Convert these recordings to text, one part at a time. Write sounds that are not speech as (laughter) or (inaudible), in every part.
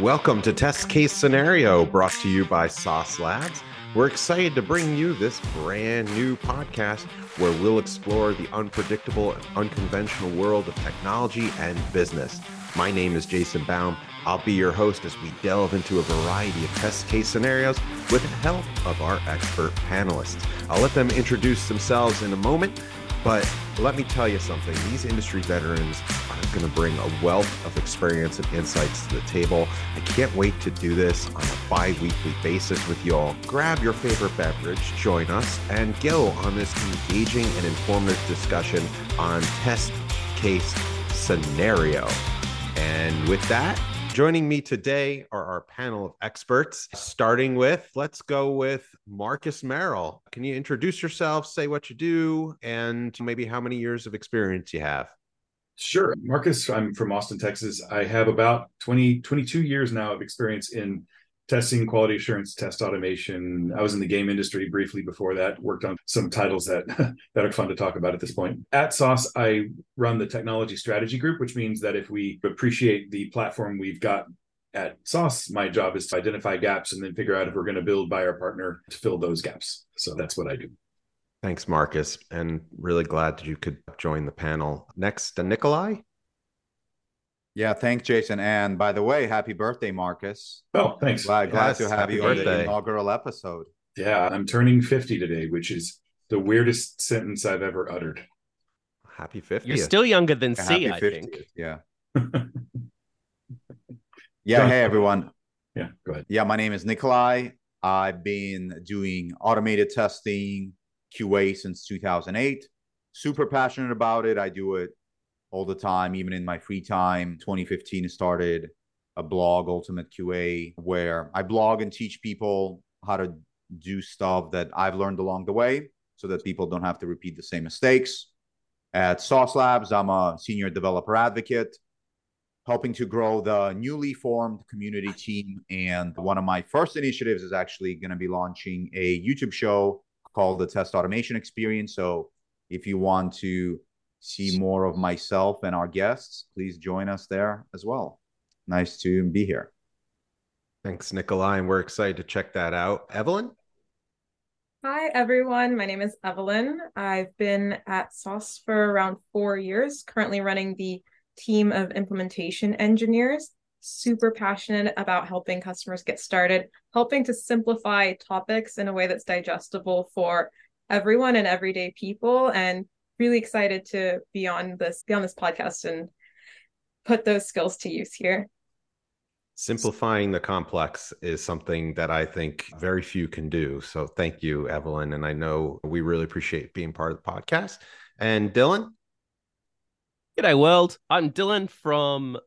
Welcome to Test Case Scenario, brought to you by Sauce Labs. We're excited to bring you this brand new podcast where we'll explore the unpredictable and unconventional world of technology and business. My name is Jason Baum. I'll be your host as we delve into a variety of test case scenarios with the help of our expert panelists. I'll let them introduce themselves in a moment, but let me tell you something these industry veterans going to bring a wealth of experience and insights to the table. I can't wait to do this on a bi weekly basis with you all. Grab your favorite beverage, join us, and go on this engaging and informative discussion on test case scenario. And with that, Joining me today are our panel of experts, starting with, let's go with Marcus Merrell. Can you introduce yourself, say what you do, and maybe how many years of experience you have? Sure. Marcus, I'm from Austin, Texas. I have about 20, 22 years now of experience in testing, quality assurance, test automation. I was in the game industry briefly before that, worked on some titles that, (laughs) that are fun to talk about at this point. At Sauce, I run the technology strategy group, which means that if we appreciate the platform we've got at Sauce, my job is to identify gaps and then figure out if we're going to build by our partner to fill those gaps. So that's what I do. Thanks, Marcus, and really glad that you could join the panel. Next, Nikolai. Yeah, thanks, Jason. And by the way, happy birthday, Marcus. Oh, thanks. Glad, glad yes, to have you birthday. on the inaugural episode. Yeah, I'm turning 50 today, which is the weirdest sentence I've ever uttered. Happy 50. You're still younger than C, I 50th. think. Yeah. (laughs) yeah, hey, everyone. Yeah, go ahead. Yeah, my name is Nikolai. I've been doing automated testing, QA since 2008. Super passionate about it. I do it all the time, even in my free time. 2015 started a blog, Ultimate QA, where I blog and teach people how to do stuff that I've learned along the way so that people don't have to repeat the same mistakes. At Sauce Labs, I'm a senior developer advocate, helping to grow the newly formed community team. And one of my first initiatives is actually going to be launching a YouTube show called the Test Automation Experience. So if you want to see more of myself and our guests, please join us there as well. Nice to be here. Thanks, Nikolai. And we're excited to check that out. Evelyn? Hi, everyone. My name is Evelyn. I've been at Sauce for around four years, currently running the team of implementation engineers. Super passionate about helping customers get started, helping to simplify topics in a way that's digestible for everyone and everyday people, and really excited to be on this be on this podcast and put those skills to use here. Simplifying the complex is something that I think very few can do. So thank you, Evelyn. And I know we really appreciate being part of the podcast. And Dylan? G'day, world. I'm Dylan from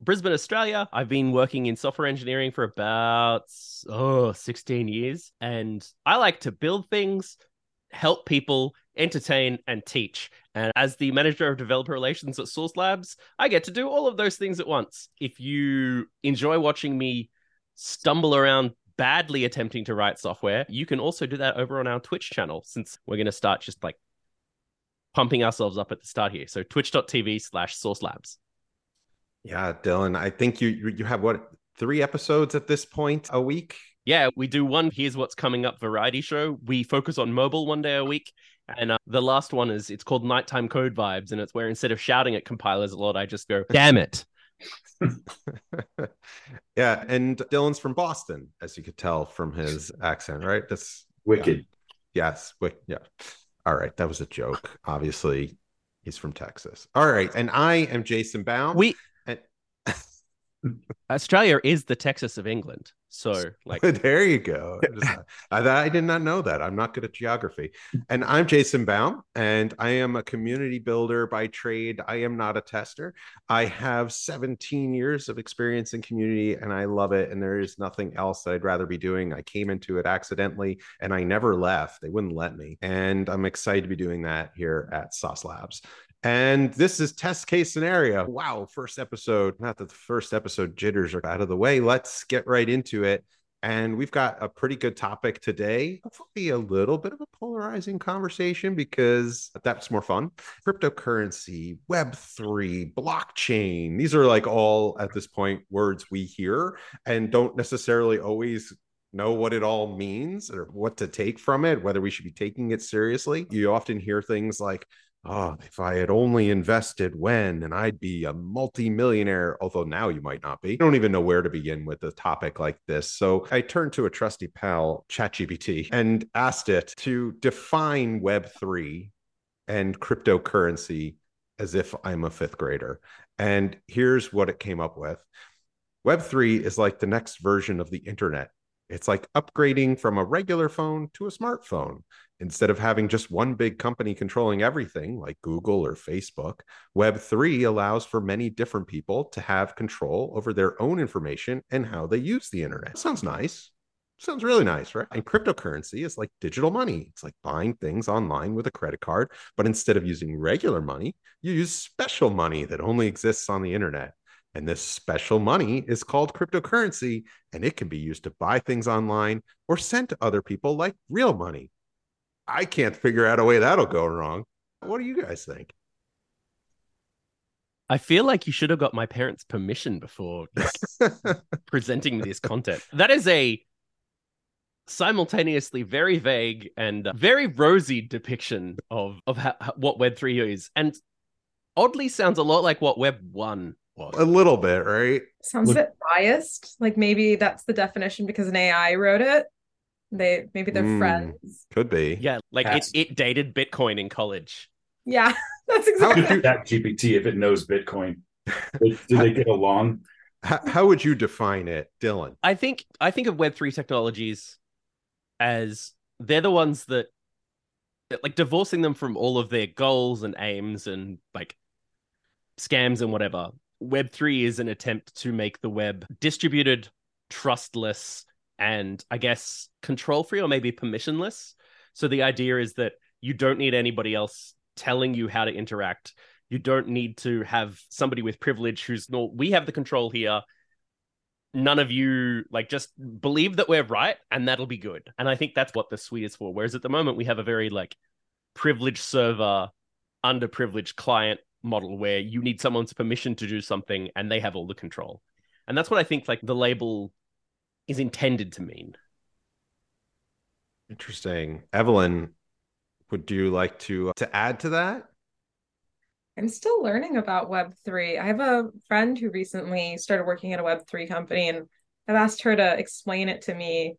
Brisbane, Australia. I've been working in software engineering for about oh, 16 years. And I like to build things, help people, entertain, and teach. And as the manager of developer relations at Sauce Labs, I get to do all of those things at once. If you enjoy watching me stumble around badly attempting to write software, you can also do that over on our Twitch channel since we're going to start just like pumping ourselves up at the start here. So twitch.tv slash Sauce Labs. Yeah, Dylan, I think you you have what three episodes at this point a week yeah, we do one here's what's coming up variety show. We focus on mobile one day a week. And uh, the last one is it's called Nighttime Code Vibes. And it's where instead of shouting at compilers a lot, I just go, damn it. (laughs) yeah. And Dylan's from Boston, as you could tell from his accent, right? That's wicked. Yeah. Yes. Wick, yeah. All right. That was a joke. Obviously, he's from Texas. All right. And I am Jason Baum. We. Australia is the Texas of England. So, (laughs) like, there you go. I, I, did not know that. I'm not good at geography. And I'm Jason Baum, and I am a community builder by trade. I am not a tester. I have 17 years of experience in community, and I love it. And there is nothing else that I'd rather be doing. I came into it accidentally, and I never left. They wouldn't let me. And I'm excited to be doing that here at Sauce Labs. And this is test case scenario. Wow, first episode. Not that the first episode jitters are out of the way. Let's get right into it. And we've got a pretty good topic today. Hopefully, a little bit of a polarizing conversation because that's more fun. Cryptocurrency, Web3, blockchain. These are like all at this point words we hear and don't necessarily always know what it all means or what to take from it, whether we should be taking it seriously. You often hear things like, oh, if I had only invested when, and I'd be a multi-millionaire, although now you might not be. I don't even know where to begin with a topic like this. So I turned to a trusty pal, ChatGPT, and asked it to define Web3 and cryptocurrency as if I'm a fifth grader. And here's what it came up with. Web3 is like the next version of the internet. It's like upgrading from a regular phone to a smartphone. Instead of having just one big company controlling everything like Google or Facebook, Web3 allows for many different people to have control over their own information and how they use the internet. Sounds nice. Sounds really nice, right? And cryptocurrency is like digital money. It's like buying things online with a credit card, but instead of using regular money, you use special money that only exists on the internet. And this special money is called cryptocurrency, and it can be used to buy things online or sent to other people like real money. I can't figure out a way that'll go wrong. What do you guys think? I feel like you should have got my parents' permission before (laughs) presenting this content. That is a simultaneously very vague and very rosy depiction of of what Web three is, and oddly sounds a lot like what Web one was. A little bit, right? Sounds Look- a bit biased. Like maybe that's the definition because an AI wrote it. They maybe they're mm, friends. Could be. Yeah, like it, it dated Bitcoin in college. Yeah, (laughs) that's exactly that GPT if it knows Bitcoin. Do they get along? How, how would you define it, Dylan? I think I think of Web three technologies as they're the ones that like divorcing them from all of their goals and aims and like scams and whatever. Web three is an attempt to make the web distributed, trustless, and I guess control free or maybe permissionless. So the idea is that you don't need anybody else telling you how to interact. You don't need to have somebody with privilege who's no, we have the control here. None of you like just believe that we're right and that'll be good. And I think that's what the suite is for. Whereas at the moment we have a very like privileged server, underprivileged client model where you need someone's permission to do something and they have all the control. And that's what I think like the label is intended to mean. Interesting. Evelyn, would you like to uh, to add to that? I'm still learning about Web3. I have a friend who recently started working at a Web3 company, and I've asked her to explain it to me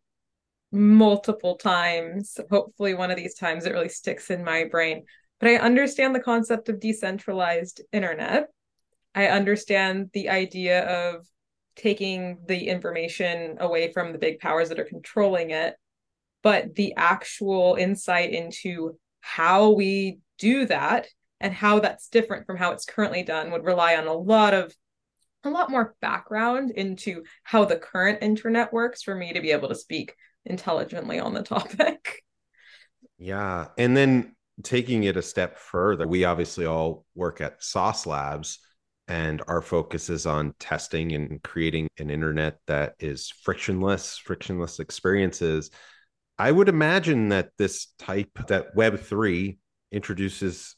multiple times. Hopefully, one of these times it really sticks in my brain. But I understand the concept of decentralized internet. I understand the idea of taking the information away from the big powers that are controlling it but the actual insight into how we do that and how that's different from how it's currently done would rely on a lot of a lot more background into how the current internet works for me to be able to speak intelligently on the topic. Yeah. And then taking it a step further, we obviously all work at Sauce Labs and our focus is on testing and creating an internet that is frictionless frictionless experiences. I would imagine that this type that web3 introduces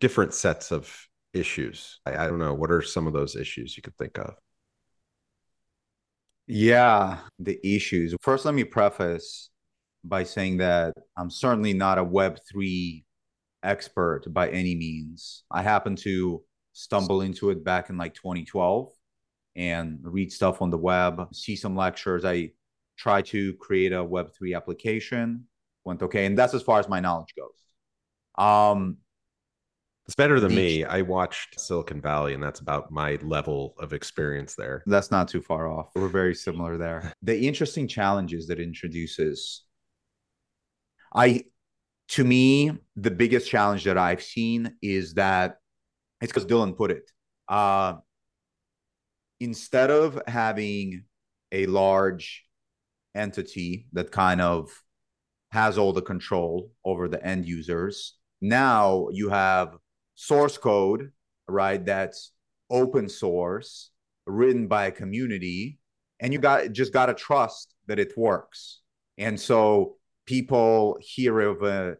different sets of issues. I, I, don't know what are some of those issues you could think of? Yeah the issues. First let me preface by saying that i'm certainly not a web3 expert by any means i happen to stumble into it back in like 2012 and read stuff on the web, see some lectures. I try to create a Web3 application, went okay. And that's as far as my knowledge goes. Um, it's better than me. I watched Silicon Valley, and that's about my level of experience there. That's not too far off. We're very (laughs) similar there. The interesting challenges that introduces, I, to me, the biggest challenge that I've seen is that it's because Dylan put it. Uh, instead of having a large entity that kind of has all the control over the end users, now you have source code, right? That's open source, written by a community and you got just got to trust that it works. And so people hear of a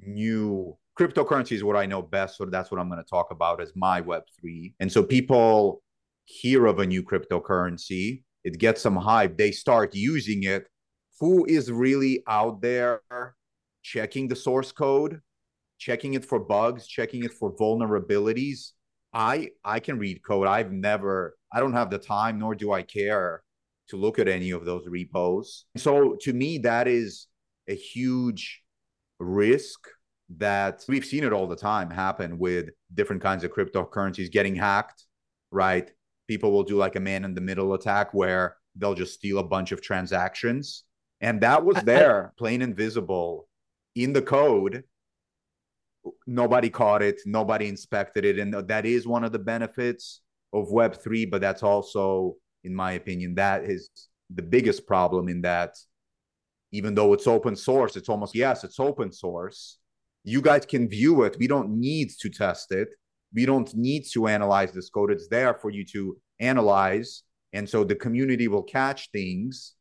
new cryptocurrency is what I know best. So that's what I'm going to talk about as my Web3. And so people hear of a new cryptocurrency, it gets some hype, they start using it. Who is really out there checking the source code, checking it for bugs, checking it for vulnerabilities? I I can read code. I've never I don't have the time nor do I care to look at any of those repos. So to me that is a huge risk that we've seen it all the time happen with different kinds of cryptocurrencies getting hacked, right? People will do like a man in the middle attack where they'll just steal a bunch of transactions. And that was there, I, plain and visible in the code. Nobody caught it, nobody inspected it. And that is one of the benefits of Web3, but that's also, in my opinion, that is the biggest problem in that even though it's open source, it's almost, yes, it's open source you guys can view it. We don't need to test it. We don't need to analyze this code. It's there for you to analyze. And so the community will catch things,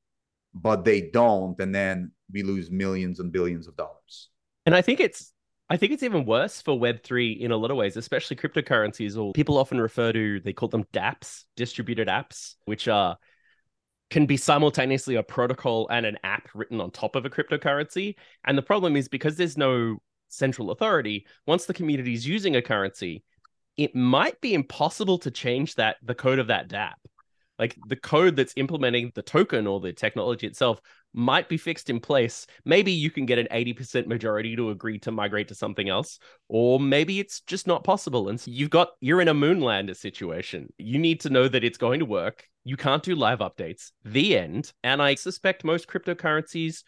but they don't. And then we lose millions and billions of dollars. And I think it's I think it's even worse for Web3 in a lot of ways, especially cryptocurrencies, or people often refer to, they call them dApps, distributed apps, which are can be simultaneously a protocol and an app written on top of a cryptocurrency. And the problem is because there's no central authority, once the community is using a currency, it might be impossible to change that the code of that dApp. Like the code that's implementing the token or the technology itself might be fixed in place. Maybe you can get an 80% majority to agree to migrate to something else, or maybe it's just not possible. And so you've got, you're in a moonlander situation. You need to know that it's going to work. You can't do live updates. The end. And I suspect most cryptocurrencies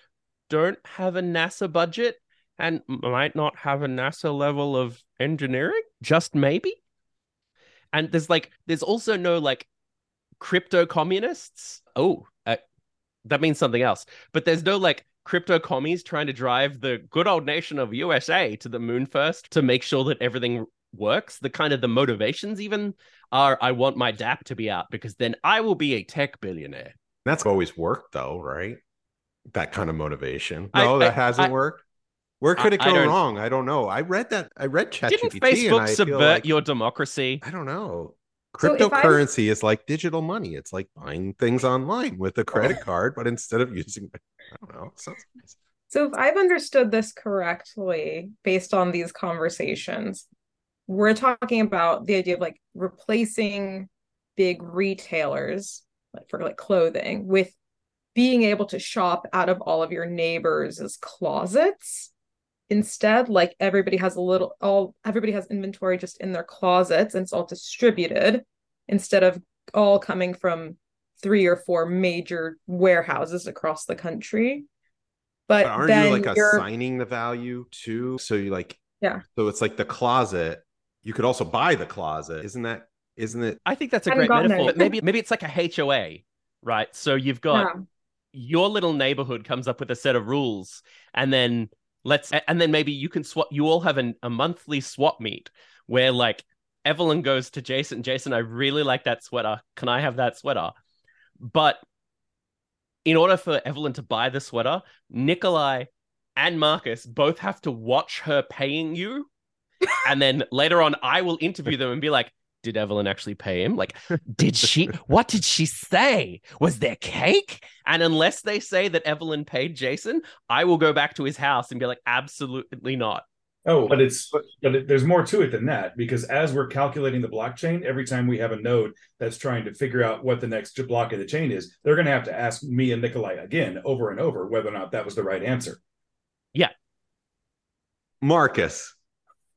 don't have a NASA budget and might not have a NASA level of engineering, just maybe. And there's like, there's also no like crypto communists. Oh, uh, that means something else. But there's no like crypto commies trying to drive the good old nation of USA to the moon first to make sure that everything works. The kind of the motivations even are I want my dApp to be out because then I will be a tech billionaire. That's always worked though, right? That kind of motivation. No, I, that I, hasn't I, worked. Where could it go wrong? I don't know. I read that. I read ChatGPT. Didn't Facebook subvert like, your democracy? I don't know. Cryptocurrency so is like digital money. It's like buying things online with a credit oh. card, but instead of using, I don't know. Nice. So if I've understood this correctly, based on these conversations, we're talking about the idea of like replacing big retailers like for like clothing with being able to shop out of all of your neighbors' closets instead like everybody has a little all everybody has inventory just in their closets and it's all distributed instead of all coming from three or four major warehouses across the country. But, but aren't you like you're... assigning the value too? So you like yeah. so it's like the closet you could also buy the closet. Isn't that isn't it? I think that's a great metaphor but maybe maybe it's like a hoa right? So you've got yeah. your little neighborhood comes up with a set of rules and then let's and then maybe you can swap you all have an, a monthly swap meet where like evelyn goes to jason jason i really like that sweater. Can i have that sweater? But in order for evelyn to buy the sweater nikolai and marcus both have to watch her paying you. (laughs) And then later on i will interview them and be like did Evelyn actually pay him? Like, (laughs) did she? what did she say? Was there cake? And unless they say that Evelyn paid Jason, I will go back to his house and be like, absolutely not. Oh, but it's but, but it, there's more to it than that because as we're calculating the blockchain, every time we have a node that's trying to figure out what the next block in the chain is, they're going to have to ask me and Nikolai again over and over whether or not that was the right answer. Yeah. Marcus,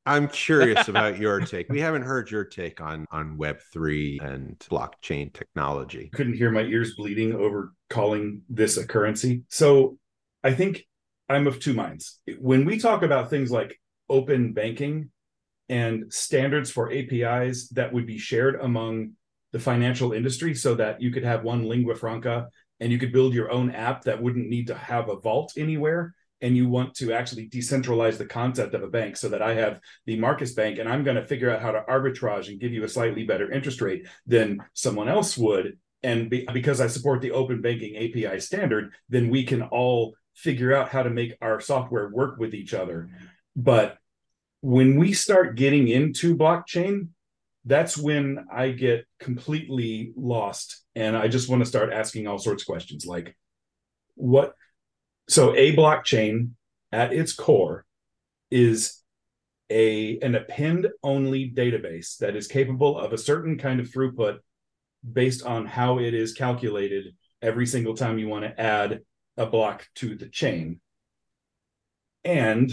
I'm curious (laughs) about your take. We haven't heard your take on on Web three and blockchain technology. Couldn't hear my ears bleeding over calling this a currency. So I think I'm of two minds. When we talk about things like open banking and standards for APIs that would be shared among the financial industry so that you could have one lingua franca and you could build your own app that wouldn't need to have a vault anywhere and you want to actually decentralize the concept of a bank so that I have the Marcus Bank and I'm going to figure out how to arbitrage and give you a slightly better interest rate than someone else would. And be, because I support the open banking API standard, then we can all figure out how to make our software work with each other. But when we start getting into blockchain, that's when I get completely lost. And I just want to start asking all sorts of questions like, what? So, a blockchain at its core is a an append only database that is capable of a certain kind of throughput based on how it is calculated every single time you want to add a block to the chain. And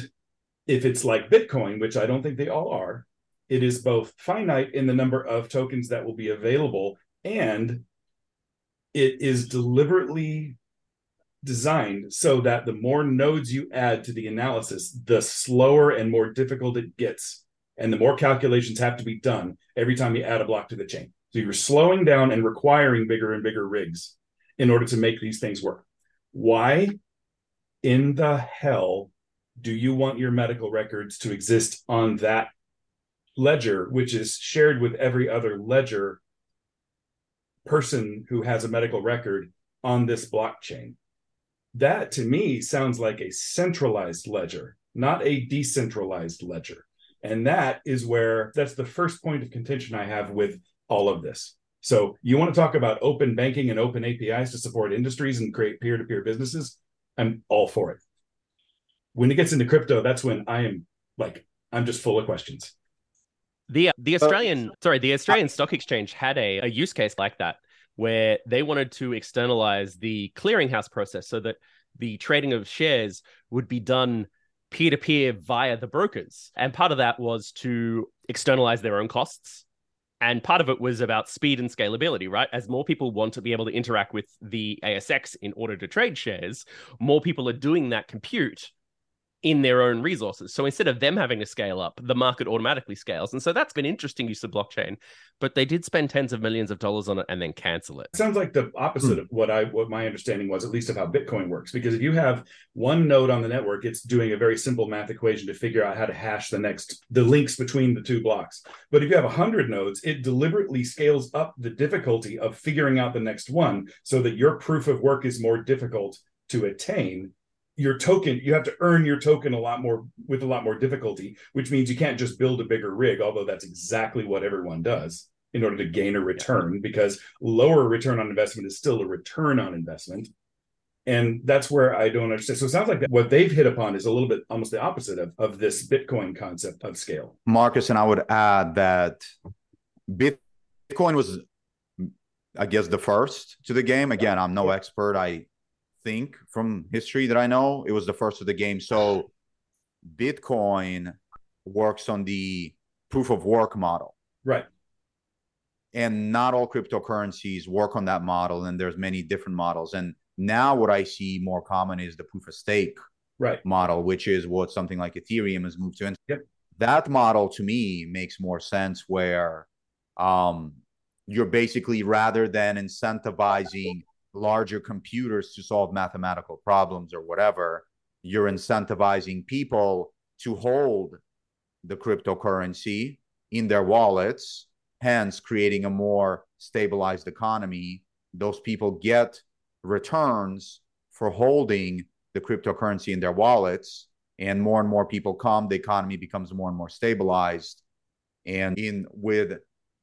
if it's like Bitcoin, which I don't think they all are, it is both finite in the number of tokens that will be available and it is deliberately designed so that the more nodes you add to the analysis, the slower and more difficult it gets. And the more calculations have to be done every time you add a block to the chain. So you're slowing down and requiring bigger and bigger rigs in order to make these things work. Why in the hell do you want your medical records to exist on that ledger, which is shared with every other ledger person who has a medical record on this blockchain? That to me sounds like a centralized ledger, not a decentralized ledger. And that is where that's the first point of contention I have with all of this. So, you want to talk about open banking and open APIs to support industries and create peer to peer businesses? I'm all for it. When it gets into crypto, that's when I am like, I'm just full of questions. The the Australian, uh, sorry, the Australian Stock Exchange had a, a use case like that where they wanted to externalize the clearinghouse process so that the trading of shares would be done peer to peer via the brokers. And part of that was to externalize their own costs. And part of it was about speed and scalability, right? As more people want to be able to interact with the ASX in order to trade shares, more people are doing that compute in their own resources. So instead of them having to scale up, the market automatically scales. And so that's been interesting use of blockchain. But they did spend tens of millions of dollars on it and then cancel it. Sounds like the opposite hmm. of what I what my understanding was, at least of how Bitcoin works. Because if you have one node on the network, it's doing a very simple math equation to figure out how to hash the next the links between the two blocks. But if you have a hundred nodes, it deliberately scales up the difficulty of figuring out the next one so that your proof of work is more difficult to attain your token you have to earn your token a lot more with a lot more difficulty which means you can't just build a bigger rig although that's exactly what everyone does in order to gain a return because lower return on investment is still a return on investment. And that's where i don't understand. So it sounds like what they've hit upon is a little bit almost the opposite of, of this bitcoin concept of scale. Marcus and i would add that bitcoin was i guess the first to the game. Again i'm no expert. I think from history that I know, it was the first of the game. So Bitcoin works on the proof of work model. Right. And not all cryptocurrencies work on that model. And there's many different models. And now what I see more common is the proof of stake right. model, which is what something like Ethereum has moved to. And yep. that model to me makes more sense where um, you're basically rather than incentivizing larger computers to solve mathematical problems or whatever, you're incentivizing people to hold the cryptocurrency in their wallets, hence creating a more stabilized economy. Those people get returns for holding the cryptocurrency in their wallets, and more and more people come, the economy becomes more and more stabilized. And in with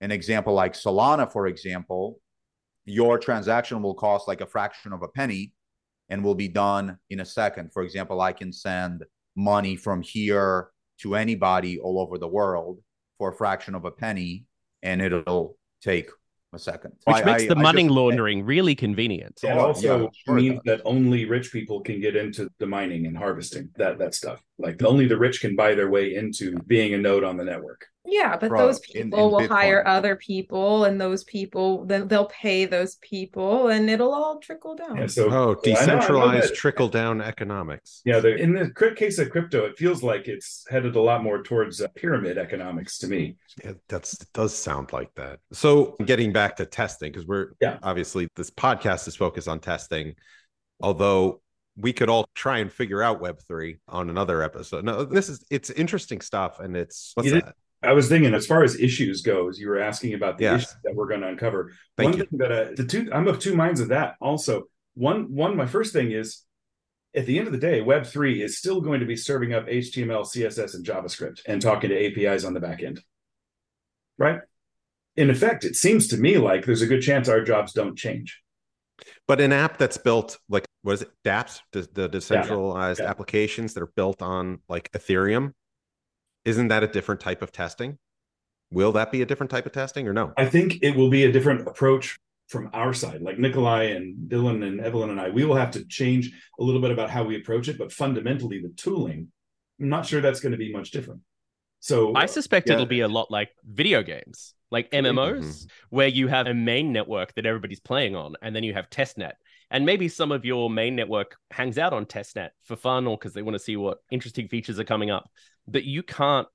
an example like Solana, for example, your transaction will cost like a fraction of a penny and will be done in a second. For example, I can send money from here to anybody all over the world for a fraction of a penny and it'll take a second. Which I, makes the I, money I just, laundering really convenient. It also yeah, sure means that only rich people can get into the mining and harvesting that that stuff. Like only the rich can buy their way into being a node on the network. Yeah, but those people in, in will Bitcoin. hire other people, and those people then they'll pay those people, and it'll all trickle down. Yeah, so oh, decentralized trickle down economics. Yeah, the, in the case of crypto, it feels like it's headed a lot more towards uh, pyramid economics to me. Yeah, that's it does sound like that. So getting back to testing, because we're yeah obviously this podcast is focused on testing, although we could all try and figure out Web three on another episode. No, this is it's interesting stuff, and it's what's that? I was thinking, as far as issues goes, you were asking about the Yeah. issues that we're going to uncover. Thank one you. thing that uh, the two, I'm of two minds of that. Also, one, one, my first thing is, at the end of the day, Web three is still going to be serving up HTML, CSS, and JavaScript and talking to APIs on the back end, right? In effect, it seems to me like there's a good chance our jobs don't change. But an app that's built like what is it? DApps, the, the decentralized Yeah. applications that are built on like Ethereum, isn't that a different type of testing? Will that be a different type of testing or no? I think it will be a different approach from our side. Like Nikolai and Dylan and Evelyn and I, we will have to change a little bit about how we approach it, but fundamentally, the tooling, I'm not sure that's going to be much different. So I suspect Yeah. it'll be a lot like video games, like MMOs, mm-hmm. where you have a main network that everybody's playing on, and then you have testnet. And maybe some of your main network hangs out on testnet for fun or because they want to see what interesting features are coming up. But you can't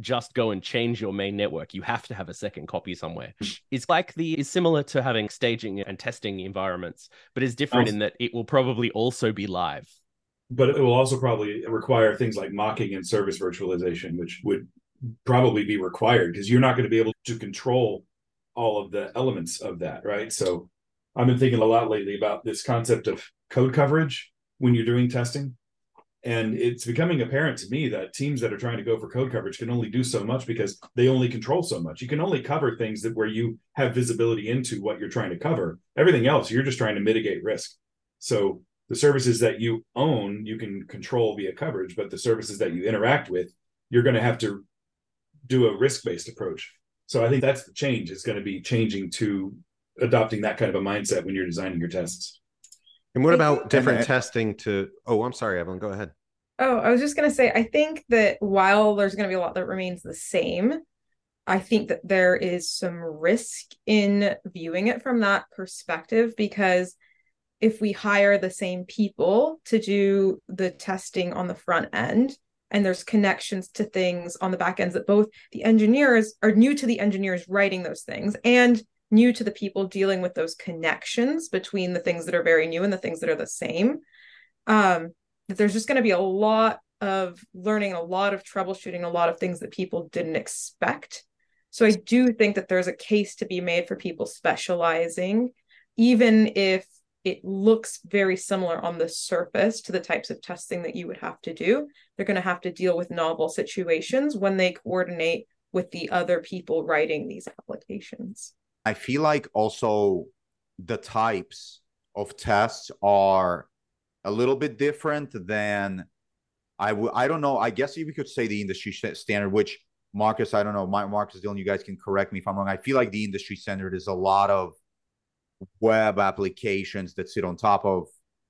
just go and change your main network. You have to have a second copy somewhere. It's like the is similar to having staging and testing environments, but is different in that it will probably also be live. but it will also probably require things like mocking and service virtualization, which would probably be required because you're not going to be able to control all of the elements of that, right? So I've been thinking a lot lately about this concept of code coverage when you're doing testing. And it's becoming apparent to me that teams that are trying to go for code coverage can only do so much because they only control so much. You can only cover things that where you have visibility into what you're trying to cover. Everything else, you're just trying to mitigate risk. So the services that you own you can control via coverage but the services that you interact with you're going to have to do a risk-based approach so i think that's the change it's going to be changing to adopting that kind of a mindset when you're designing your tests And what about different testing to? Oh, I'm sorry, Evelyn. Go ahead. Oh, I was just going to say, I think that while there's going to be a lot that remains the same, I think that there is some risk in viewing it from that perspective because if we hire the same people to do the testing on the front end, and there's connections to things on the back ends that both the engineers are new to the engineers writing those things and new to the people dealing with those connections between the things that are very new and the things that are the same. Um, that there's just going to be a lot of learning, a lot of troubleshooting, a lot of things that people didn't expect. So I do think that there's a case to be made for people specializing, even if it looks very similar on the surface to the types of testing that you would have to do. They're going to have to deal with novel situations when they coordinate with the other people writing these applications. I feel like also the types of tests are a little bit different than I would. I don't know. I guess we could say the industry st- standard, which Marcus, I don't know, my Marcus Dylan, you guys can correct me if I'm wrong. I feel like the industry standard is a lot of web applications that sit on top of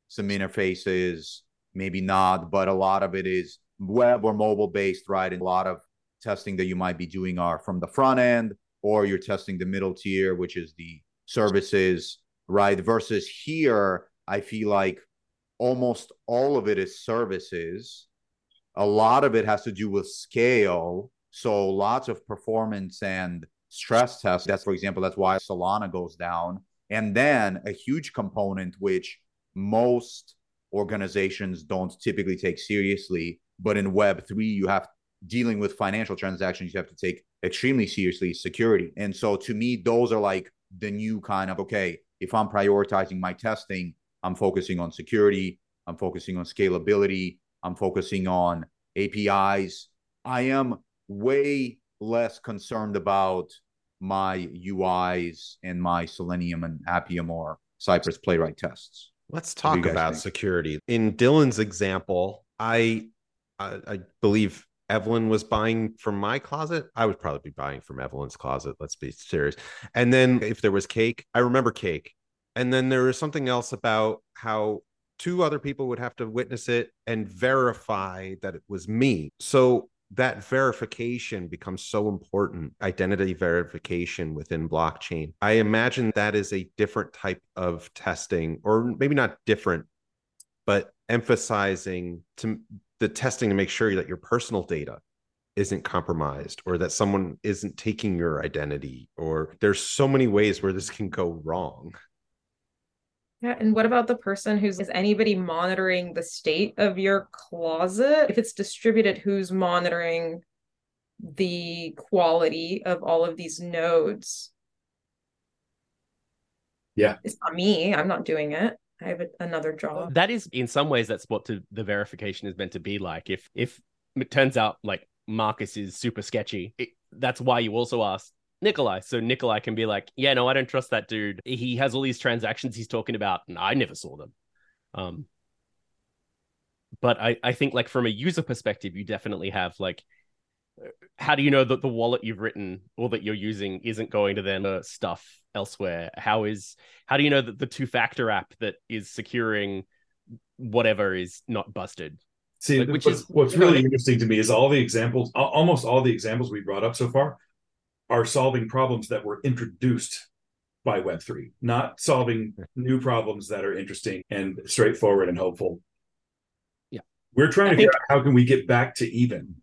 some interfaces, maybe not, but a lot of it is web or mobile based, right? And a lot of testing that you might be doing are from the front end, or you're testing the middle tier, which is the services, right? Versus here, I feel like almost all of it is services. A lot of it has to do with scale. So lots of performance and stress tests. That's, for example, that's why Solana goes down. And then a huge component, which most organizations don't typically take seriously, but in Web3, you have dealing with financial transactions, you have to take extremely seriously security. And so to me, those are like the new kind of okay, if I'm prioritizing my testing, I'm focusing on security, I'm focusing on scalability, I'm focusing on APIs. I am way less concerned about my UIs and my Selenium and Appium or Cypress Playwright tests. Let's What do you talk about think? security. In Dylan's example, I, I I believe Evelyn was buying from my closet. I would probably be buying from Evelyn's closet. Let's be serious. And then if there was cake, I remember cake. And then there was something else about how two other people would have to witness it and verify that it was me. So that verification becomes so important identity verification within blockchain i imagine that is a different type of testing or maybe not different but emphasizing to the testing to make sure that your personal data isn't compromised or that someone isn't taking your identity or there's so many ways where this can go wrong Yeah, and what about the person who's is anybody monitoring the state of your closet? If it's distributed, who's monitoring the quality of all of these nodes. Yeah. It's not me. I'm not doing it. I have another job. That is, in some ways, that's what to, the verification is meant to be like. If if it turns out like Marcus is super sketchy, it, that's why you also ask Nikolai. So Nikolai can be like, yeah, no, I don't trust that dude. He has all these transactions he's talking about, and I never saw them. Um, but I, I think like from a user perspective, you definitely have like, how do you know that the wallet you've written or that you're using isn't going to then uh, stuff elsewhere? How is how do you know that the two factor app that is securing whatever is not busted? See, Like, which what's, is- what's you know, really interesting to me is all the examples, almost all the examples we brought up so far are solving problems that were introduced by Web3, not solving new problems that are interesting and straightforward and hopeful. Yeah. We're trying I to think- figure out how can we get back to even.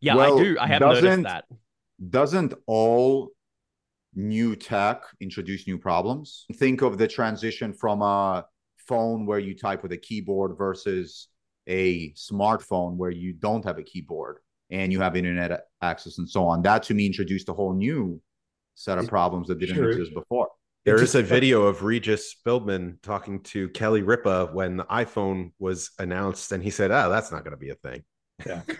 Yeah, Well, I do. I have noticed doesn't- that. doesn't all new tech introduce new problems? Think of the transition from a phone where you type with a keyboard versus a smartphone where you don't have a keyboard and you have internet access and so on. That to me introduced a whole new set of problems that didn't Sure. exist before. There It is a video of Regis Philbin talking to Kelly Ripa when the iPhone was announced, and he said, "Ah, that's not going to be a thing." Yeah. (laughs)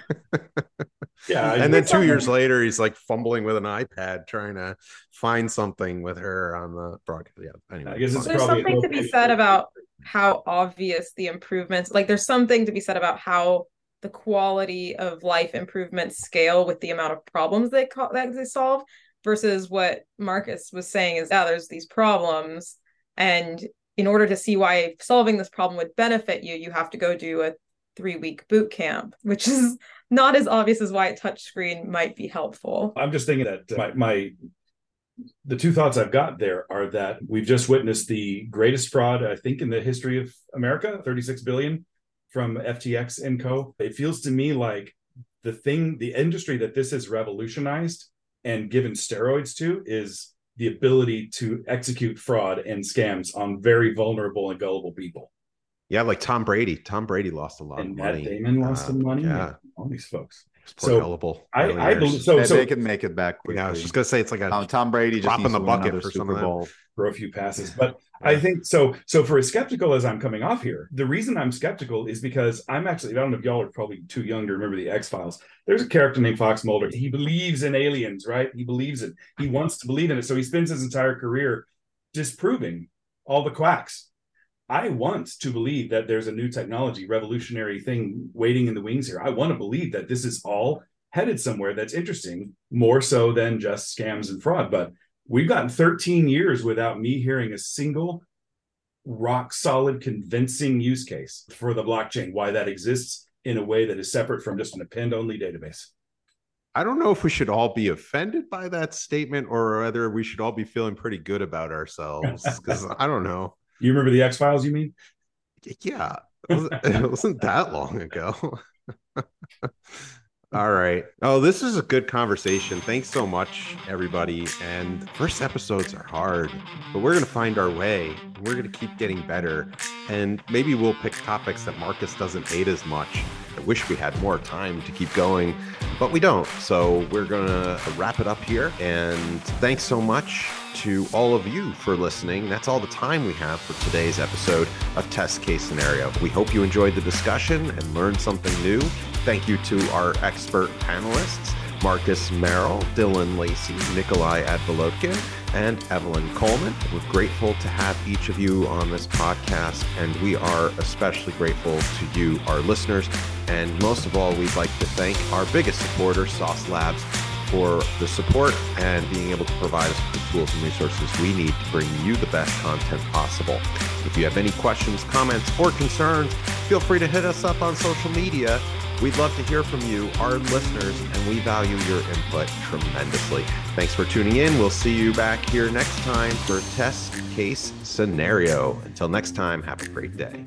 Yeah. I- and then two years later, he's like fumbling with an iPad trying to find something with her on the broadcast. Yeah. Anyway, I guess it's There's something to be said about how obvious the improvements like there's something to be said about how the quality of life improvements scale with the amount of problems they co- that they solve versus what Marcus was saying is yeah there's these problems and in order to see why solving this problem would benefit you you have to go do a 3 week boot camp which is not as obvious as why a touchscreen might be helpful I'm just thinking that my, my the two thoughts I've got there are that we've just witnessed the greatest fraud, I think, in the history of America, 36 billion from FTX and Co. It feels to me like the thing, the industry that this has revolutionized and given steroids to is the ability to execute fraud and scams on very vulnerable and gullible people. Yeah, like Tom Brady. Tom Brady lost a lot and of Matt money. Damon lost Uh, some money. Yeah, All these folks. poor So, gullible. I, I believe so. they, So they can make it back quickly. Yeah, I was just gonna say it's like a Um, Tom Brady just in the bucket for Super. Bowl. throw a few passes. But I think so. So for as skeptical as I'm coming off here, the reason I'm skeptical is because I'm actually I don't know if y'all are probably too young to remember the X Files. There's a character named Fox Mulder. He believes in aliens, right? He believes it. He wants to believe in it. So he spends his entire career disproving all the quacks. I want to believe that there's a new technology, revolutionary thing waiting in the wings here. I want to believe that this is all headed somewhere that's interesting, more so than just scams and fraud. But we've gotten 13 years without me hearing a single rock solid, convincing use case for the blockchain, why that exists in a way that is separate from just an append only database. I don't know if we should all be offended by that statement or whether we should all be feeling pretty good about ourselves. (laughs) Because I don't know. You remember the X Files, you mean? Yeah, it wasn't, it wasn't that long ago. (laughs) all right. Oh, this is a good conversation. Thanks so much, everybody. And first episodes are hard, but we're going to find our way. We're going to keep getting better. And maybe we'll pick topics that Marcus doesn't hate as much. I wish we had more time to keep going, but we don't. So we're going to wrap it up here. And thanks so much to all of you for listening. That's all the time we have for today's episode of Test Case Scenario. We hope you enjoyed the discussion and learned something new. Thank you to our expert panelists, Marcus Merrell, Dylan Lacey, Nikolai Advolodkin, and Evelyn Coleman. We're grateful to have each of you on this podcast, and we are especially grateful to you, our listeners. And most of all, we'd like to thank our biggest supporter, Sauce Labs, for the support and being able to provide us with the tools and resources we need to bring you the best content possible. If you have any questions, comments, or concerns, feel free to hit us up on social media. We'd love to hear from you, our listeners, and we value your input tremendously. Thanks for tuning in. We'll see you back here next time for Test Case Scenario. Until next time, have a great day.